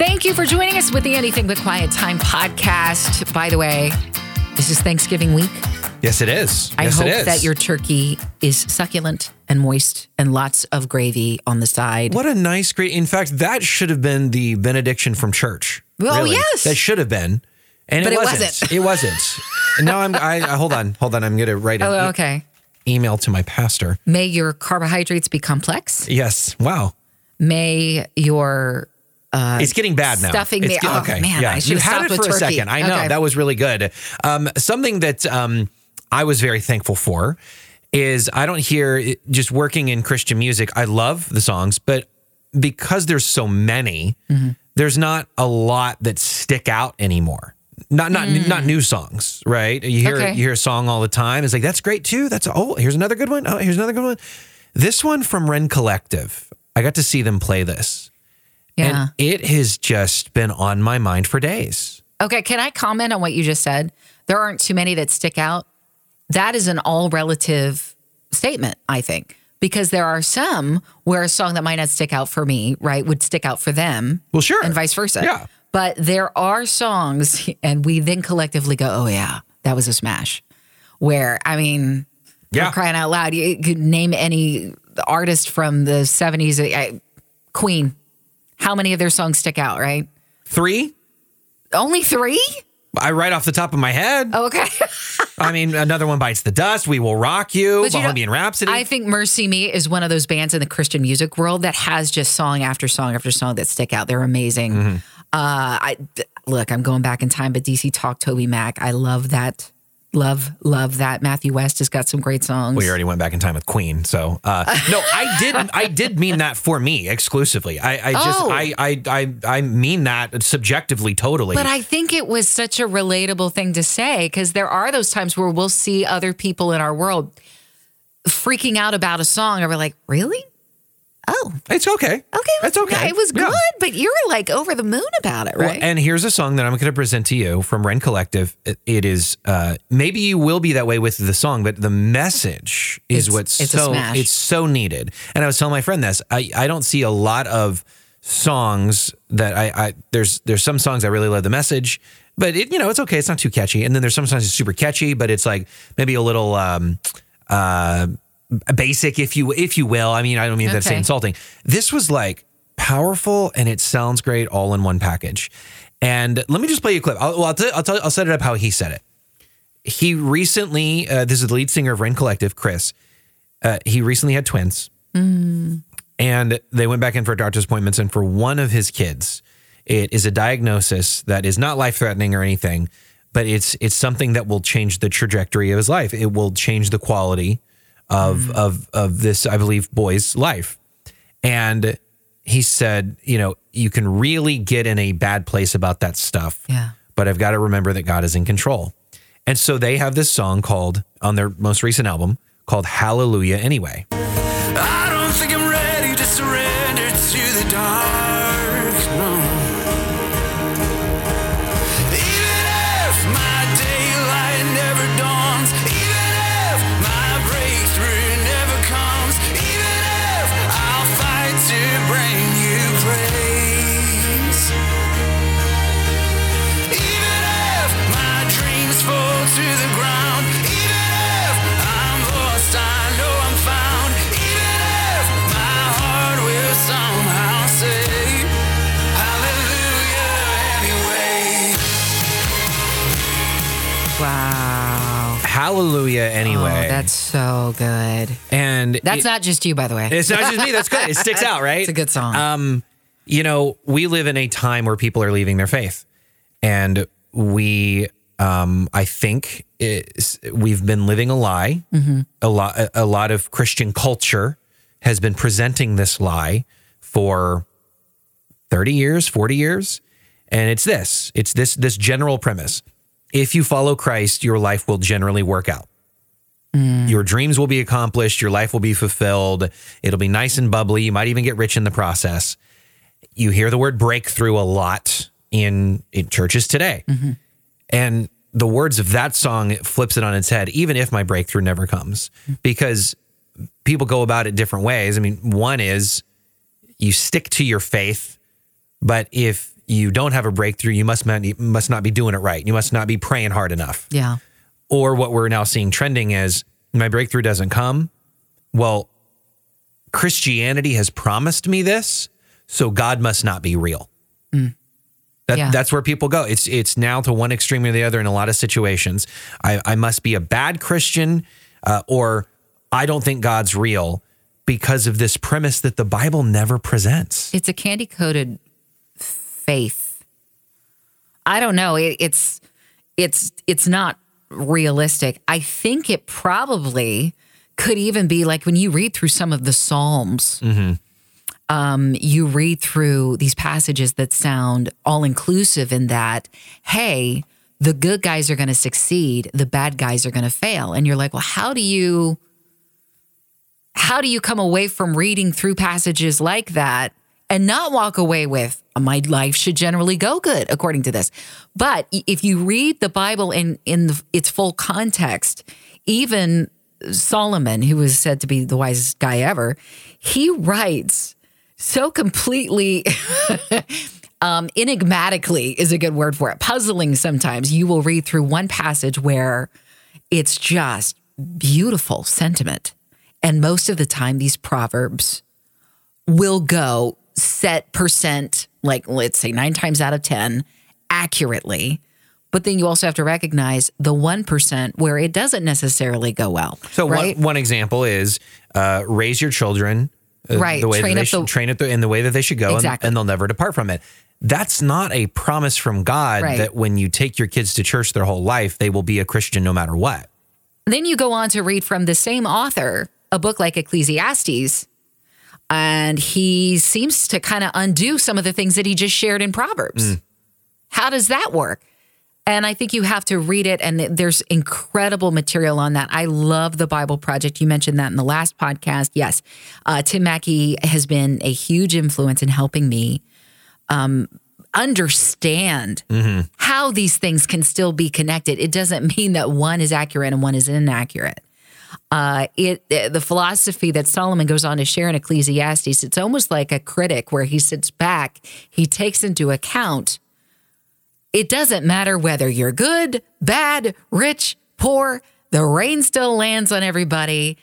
Thank you for joining us with the Anything But Quiet Time podcast. By the way, this is Thanksgiving week. Yes, it is. I yes, hope it is. that your turkey is succulent and moist and lots of gravy on the side. What a nice, great. In fact, that should have been the benediction from church. Well, yes. that should have been, and But it it wasn't. wasn't. It wasn't. and now I'm. I, hold on, hold on. I'm going to write an Oh, e- okay. email to my pastor. May your carbohydrates be complex. Yes. Wow. May your it's getting bad now. Uh, stuffing It's me- oh, man, I you should've had it for a second. I know Okay. that was really good. Um, something that um, I was very thankful for is I don't hear just working in Christian music. I love the songs, but because there's so many, Mm-hmm. there's not a lot that stick out anymore. Not not not new songs, right? You hear Mm. Okay. you hear a song all the time. It's like that's great too. That's oh, here's another good one. Oh, here's another good one. This one from Rend Collective. I got to see them play this. Yeah. And it has just been on my mind for days. Okay, can I comment on what you just said? There aren't too many that stick out. That is an all relative statement, I think, because there are some where a song that might not stick out for me, right, would stick out for them. Well, sure. And vice versa. Yeah. But there are songs, and we then collectively go, oh, yeah, that was a smash. Where, I mean, Yeah. we're crying out loud. You could name any artist from the 70s, uh, Queen. How many of their songs stick out, right? Three? Only three? I right off the top of my head. Oh, Okay. I mean, another one bites the dust. We will rock you. But you know, Bohemian Rhapsody. I think Mercy Me is one of those bands in the Christian music world that has just song after song after song that stick out. They're amazing. Mm-hmm. Uh, I look, I'm going back in time, but DC Talk, Toby Mac, I love that. Love, love that. Matthew West has got some great songs. we already went back in time with Queen. So uh, no, I did. I did mean that for me exclusively. I, I just, Oh. I, I, I, I mean that subjectively, totally. But I think it was such a relatable thing to say because there are those times where we'll see other people in our world freaking out about a song, and we're like, really? Oh, it's okay. okay. It's okay. It was Yeah. good, but you're like over the moon about it, Well, right? and here's a song that I'm going to present to you from Rend Collective. It, it is uh, maybe you will be that way with the song, but the message is It's- what's it's so it's so needed. And I was telling my friend this. I, I don't see a lot of songs that I, I there's there's some songs I really love the message, but it you know it's okay. It's not too catchy. And then there's some songs it's super catchy, but it's like maybe a little um, uh, basic, if you if you will. I mean, I don't mean that to say insulting. This was like powerful and it sounds great all in one package. And let me just play you a clip. I'll, well, I'll, t- I'll, tell, I'll set it up how he said it. He recently, uh, this is the lead singer of Rend Collective, Chris. Uh, he recently had twins, and they went back in for doctor's appointments. And for one of his kids, it is a diagnosis that is not life threatening or anything, but it's it's something that will change the trajectory of his life. It will change the quality of mm. of of this, I believe, boy's life. And he said, you know, you can really get in a bad place about that stuff. Yeah. But I've got to remember that God is in control. And so they have this song called on their most recent album called Hallelujah Anyway. Hallelujah Anyway. Oh, that's so good. and That's it- not just you, by the way. it's not just me. That's good. It sticks out, right? It's a good song. Um, you know, we live in a time where people are leaving their faith, and we, um, I think, we've been living a lie. A lot, a, a lot of Christian culture has been presenting this lie for thirty years, forty years, and it's this. It's this this general premise. If you follow Christ, your life will generally work out. Mm. Your dreams will be accomplished. Your life will be fulfilled. It'll be nice and bubbly. You might even get rich in the process. You hear the word breakthrough a lot in, in churches today. Mm-hmm. And the words of that song flips it on its head, even if my breakthrough never comes, mm. because people go about it different ways. I mean, one is you stick to your faith, but if you don't have a breakthrough, you must not, must not be doing it right. You must not be praying hard enough. Yeah. Or what we're now seeing trending is my breakthrough doesn't come. Well, Christianity has promised me this, so God must not be real. That, Yeah. That's where people go. It's it's now to one extreme or the other in a lot of situations. I, I must be a bad Christian, uh, or I don't think God's real because of this premise that the Bible never presents. It's a candy coated faith. I don't know. It, it's it's it's not realistic. I think it probably could even be like when you read through some of the Psalms. Um, you read through these passages that sound all inclusive in that, hey, the good guys are going to succeed, the bad guys are going to fail, and you're like, well, how do you? how do you come away from reading through passages like that and not walk away with my life should generally go good according to this but if you read the bible in in its full context even solomon who was said to be the wisest guy ever he writes so completely um, enigmatically is a good word for it puzzling sometimes you will read through one passage where it's just beautiful sentiment. And most of the time, these proverbs will go set percent, like let's say nine times out of 10, accurately. But then you also have to recognize the 1% where it doesn't necessarily go well. So right? one, one example is uh, raise your children uh, Right. the way Train that they should, the- train it the, in the way that they should go, and- Exactly. and, they'll never depart from it. That's not a promise from God Right. that when you take your kids to church their whole life, they will be a Christian no matter what. Then you go on to read from the same author a book like Ecclesiastes, and he seems to kind of undo some of the things that he just shared in Proverbs. How does that work? And I think you have to read it, and there's incredible material on that. I love the Bible Project. You mentioned that in the last podcast. Yes, uh, Tim Mackie has been a huge influence in helping me um, understand how these things can still be connected. It doesn't mean that one is accurate and one is inaccurate. Uh, it the philosophy that Solomon goes on to share in Ecclesiastes, it's almost like a critic where he sits back, he takes into account. It doesn't matter whether you're good, bad, rich, poor. The rain still lands on everybody.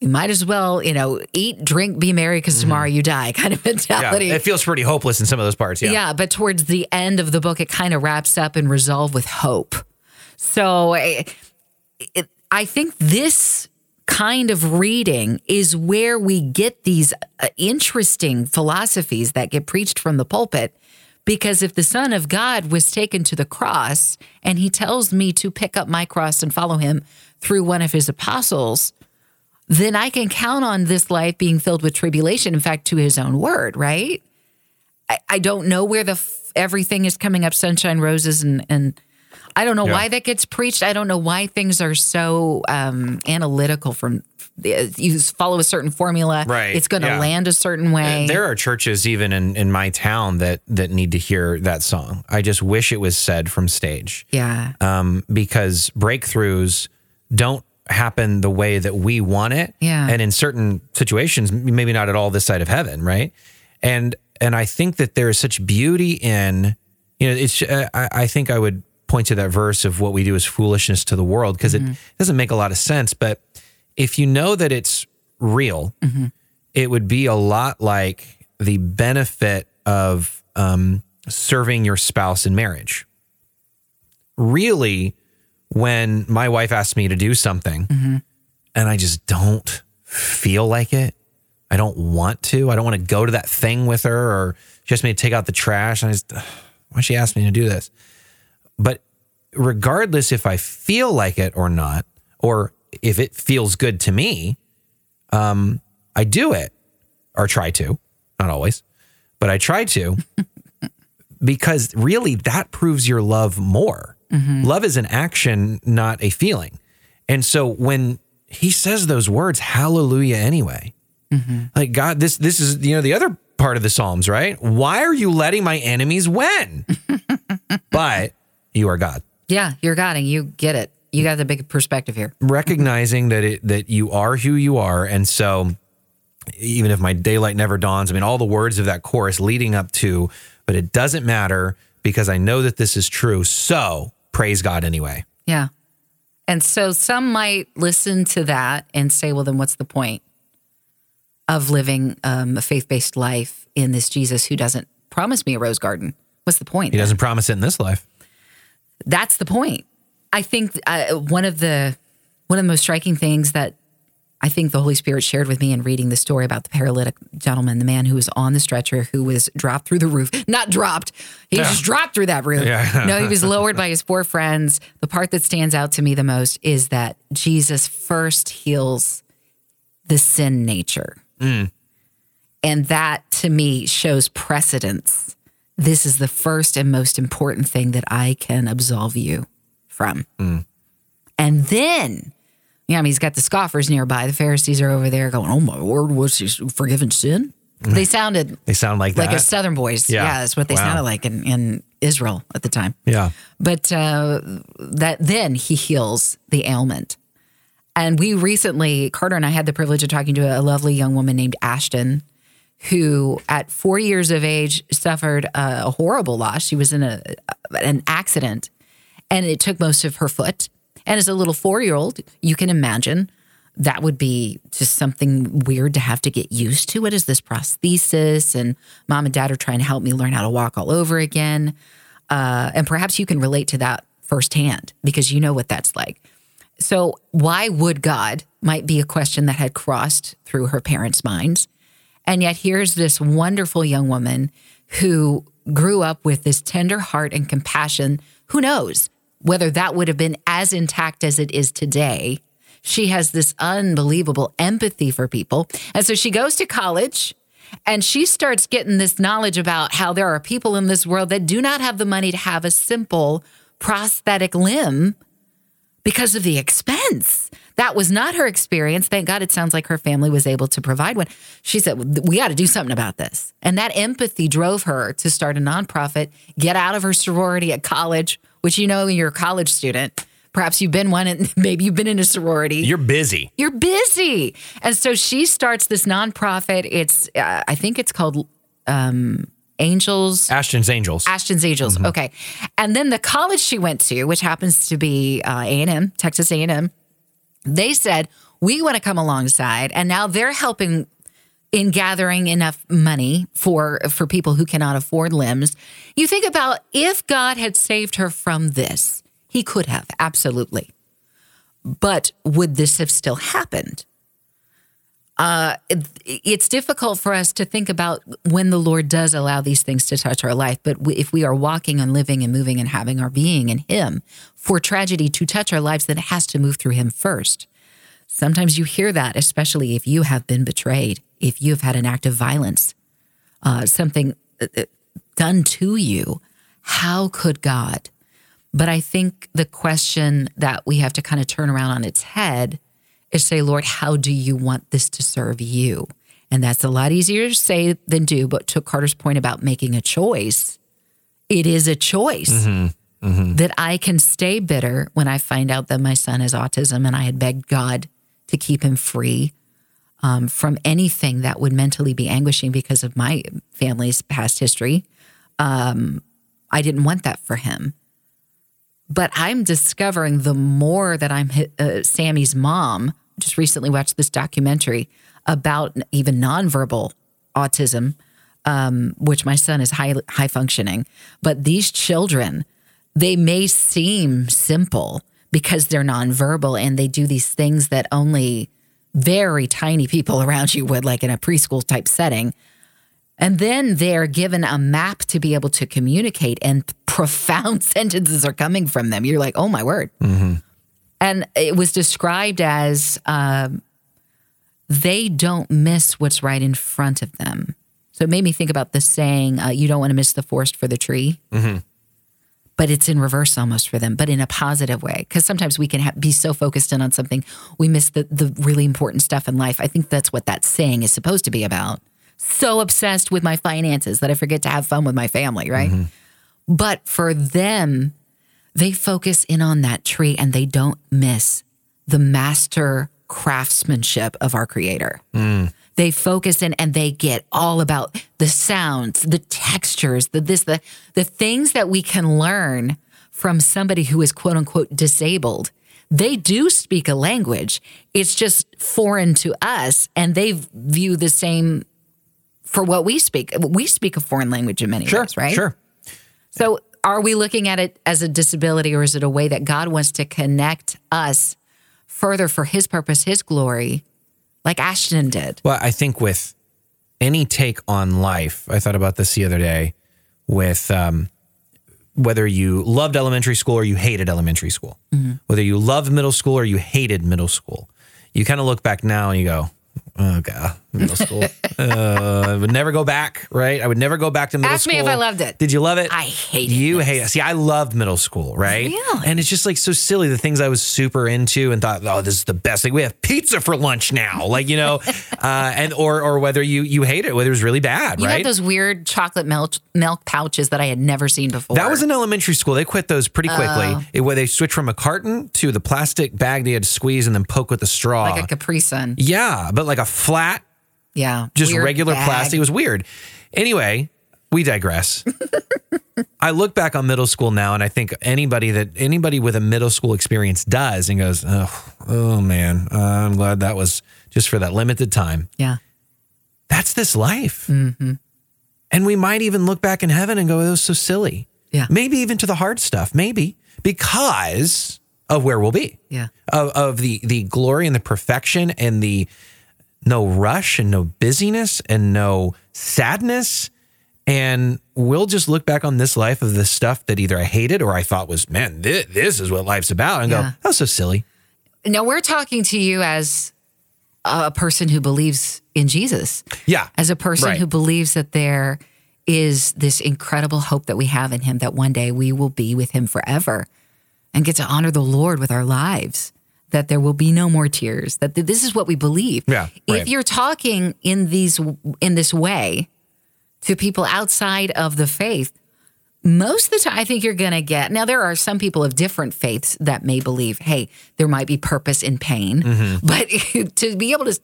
You might as well, you know, eat, drink, be merry because tomorrow you die, kind of Yeah, mentality. it feels pretty hopeless in some of those parts. Yeah. Yeah, but towards the end of the book, it kind of wraps up and resolve with hope. So eh, it, I think this kind of reading is where we get these uh, interesting philosophies that get preached from the pulpit. Because if the Son of God was taken to the cross and he tells me to pick up my cross and follow him through one of his apostles, then I can count on this life being filled with tribulation. In fact, to his own word, right? I, I don't know where the f- everything is coming up sunshine roses and and I don't know Yeah. why that gets preached. I don't know why things are so um, analytical. From you follow a certain formula, Right, It's going to yeah. land a certain way. There are churches even in, in my town that that need to hear that song. I just wish it was said from stage. yeah, um, because breakthroughs don't happen the way that we want it. Yeah. And in certain situations, maybe not at all this side of heaven, right? And and I think that there is such beauty in, you know, it's. Uh, I, I think I would point to that verse of what we do is foolishness to the world because it mm-hmm. doesn't make a lot of sense. But if you know that it's real, mm-hmm. it would be a lot like the benefit of um, serving your spouse in marriage really when my wife asks me to do something mm-hmm. and I just don't feel like it. I don't want to. I don't want to go to that thing with her or she asked me to take out the trash. And I just, why she asked me to do this? But regardless if I feel like it or not, or if it feels good to me, um, I do it or try to, not always, but I try to because really that proves your love more. Love is an action, not a feeling. And so when he says those words, hallelujah anyway. Like God, this this is you know the other part of the Psalms, right? Why are you letting my enemies win? but you are God. yeah, you're God and you get it. You got the big perspective here. Recognizing that it that you are who you are. And so even if my daylight never dawns, I mean, all the words of that chorus leading up to but it doesn't matter because I know that this is true. So praise God anyway. Yeah. And so some might listen to that and say, well, then what's the point of living um, a faith based life in this Jesus who doesn't promise me a rose garden? What's the point? He doesn't promise it in this life. That's the point. I think uh, one of the one of the most striking things that I think the Holy Spirit shared with me in reading the story about the paralytic gentleman, the man who was on the stretcher, who was dropped through the roof. Not dropped, he was just dropped through that roof. Yeah. no, he was lowered by his four friends. The part that stands out to me the most is that Jesus first heals the sin nature. And that to me shows precedence. This is the first and most important thing that I can absolve you from. And then, yeah, I mean, he's got the scoffers nearby. The Pharisees are over there going, Oh my word, was he forgiven sin? They sounded They sound like like that. a Southern voice. Yeah. Yeah, that's what they Wow. sounded like in, in Israel at the time. yeah. But uh, that then he heals the ailment. And we recently, Carter and I had the privilege of talking to a lovely young woman named Ashton, who at four years of age suffered a horrible loss. She was in a an accident, and it took most of her foot. And as a little four year old, you can imagine that would be just something weird to have to get used to. What is this prosthesis? And mom and dad are trying to help me learn how to walk all over again. Uh, and perhaps you can relate to that firsthand because you know what that's like. So, why would God might be a question that had crossed through her parents' minds. And yet, here's this wonderful young woman who grew up with this tender heart and compassion. Who knows whether that would have been as intact as it is today? She has this unbelievable empathy for people. And so she goes to college and she starts getting this knowledge about how there are people in this world that do not have the money to have a simple prosthetic limb because of the expense. That was not her experience. Thank God it sounds like her family was able to provide one. She said, We got to do something about this. And that empathy drove her to start a nonprofit, get out of her sorority at college, which you know, you're a college student. Perhaps you've been one and maybe you've been in a sorority. You're busy. You're busy. And so she starts this nonprofit. It's, uh, I think it's called um, Angels. Ashton's Angels. Ashton's Angels. Okay. And then the college she went to, which happens to be uh, A&M, Texas A&M, they said, we want to come alongside. And now they're helping in gathering enough money for for people who cannot afford limbs. You think about if God had saved her from this, he could have, absolutely. But would this have still happened? Uh, it- it's difficult for us to think about when the Lord does allow these things to touch our life. But we, if we are walking and living and moving and having our being in Him, for tragedy to touch our lives, then it has to move through Him first. Sometimes you hear that, especially if you have been betrayed, if you have had an act of violence, uh, something uh, uh, done to you. How could God? But I think the question that we have to kind of turn around on its head is say, Lord, how do you want this to serve you? And that's a lot easier to say than do. But to Carter's point about making a choice, it is a choice that I can stay bitter when I find out that my son has autism and I had begged God to keep him free um, from anything that would mentally be anguishing because of my family's past history. Um, I didn't want that for him. But I'm discovering the more that I'm uh, Sammy's mom. Just recently watched this documentary about even nonverbal autism, um, which my son is high high functioning. But these children, they may seem simple because they're nonverbal and they do these things that only very tiny people around you would, like in a preschool type setting. And then they're given a map to be able to communicate, and profound sentences are coming from them. You're like, oh my word. And it was described as um, they don't miss what's right in front of them. So it made me think about the saying, uh, you don't want to miss the forest for the tree. But it's in reverse almost for them, but in a positive way. Because sometimes we can ha- be so focused in on something, we miss the, the really important stuff in life. I think that's what that saying is supposed to be about. So obsessed with my finances that I forget to have fun with my family, right? But for them, they focus in on that tree and they don't miss the master craftsmanship of our creator. Hmm. They focus in and they get all about the sounds, the textures, the this, the the things that we can learn from somebody who is quote unquote disabled. They do speak a language. It's just foreign to us, and they view the same for what we speak. We speak a foreign language in many Sure. ways, right? Sure. So, are we looking at it as a disability or is it a way that God wants to connect us further for his purpose, his glory, like Ashton did? Well, I think with any take on life, I thought about this the other day with um, whether you loved elementary school or you hated elementary school, whether you loved middle school or you hated middle school. You kind of look back now and you go, oh, God, middle school. uh, I would never go back, right? I would never go back to middle Ask school. Ask me if I loved it. Did you love it? I hated You this. hate it. See, I loved middle school, right? Really? And it's just like so silly. The things I was super into and thought, oh, this is the best. Like we have pizza for lunch now, like you know, uh, and or or whether you you hate it, whether it was really bad, You right? had those weird chocolate milk milk pouches that I had never seen before. that was in elementary school. They quit those pretty quickly. Oh. It, where they switched from a carton to the plastic bag they had to squeeze and then poke with a straw. like a Capri Sun. yeah, but like a flat, Yeah. just regular bag. plastic. It was weird. Anyway, we digress. I look back on middle school now, and I think anybody that anybody with a middle school experience does and goes, oh, oh man, uh, I'm glad that was just for that limited time. Yeah. That's this life. Mm-hmm. And we might even look back in heaven and go, it was so silly. Yeah. Maybe even to the hard stuff, maybe because of where we'll be Yeah. of, of the the glory and the perfection and the no rush and no busyness and no sadness and we'll just look back on this life of the stuff that either I hated or I thought was man this, this is what life's about and Yeah. go that was so silly Now we're talking to you as a person who believes in Jesus. yeah as a person Right. who believes that there is this incredible hope that we have in him that one day we will be with him forever and get to honor the Lord with our lives that there will be no more tears that th- this is what we believe Yeah, if you're talking in these in this way to people outside of the faith most of the time, I think you're going to get. Now, there are some people of different faiths that may believe, hey, there might be purpose in pain, Mm-hmm. but to be able to,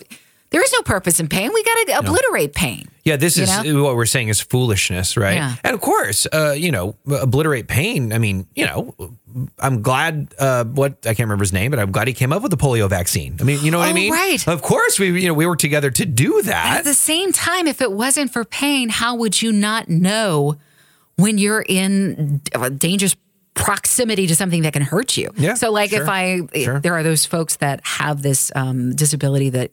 there is no purpose in pain. We got to obliterate pain. Yeah, this You is know? what we're saying is foolishness, right? Yeah. And of course, uh, you know, obliterate pain. I mean, you know, I'm glad uh, what I can't remember his name, but I'm glad he came up with the polio vaccine. I mean, you know what I Oh, mean? right. Of course, we you know we were together to do that. At the same time, if it wasn't for pain, how would you not know when you're in uh, dangerous proximity to something that can hurt you? Yeah, So, like, sure, if I, sure. there are those folks that have this um, disability that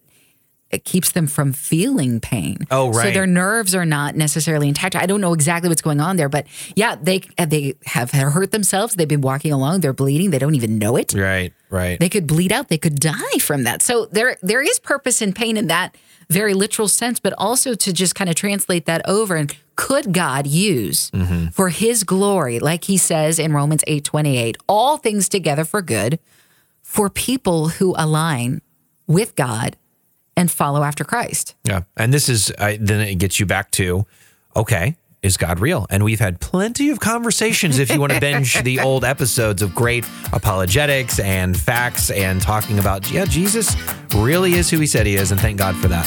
it keeps them from feeling pain. Oh, right. So their nerves are not necessarily intact. I don't know exactly what's going on there, but yeah, they they have hurt themselves. They've been walking along. They're bleeding. They don't even know it. Right, right. They could bleed out. They could die from that. So there there is purpose in pain in that very literal sense, but also to just kind of translate that over and could God use mm-hmm. for his glory, like he says in Romans 8 28, all things together for good for people who align with God and follow after Christ. yeah, and this is I, then it gets you back to okay. Is God real? And we've had plenty of conversations if you want to binge the old episodes of great apologetics and facts and talking about, yeah, Jesus really is who he said he is. And thank God for that.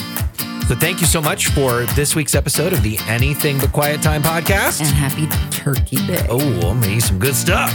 So thank you so much for this week's episode of the Anything But Quiet Time podcast. And happy Turkey Day. Oh, I'm gonna eat some good stuff.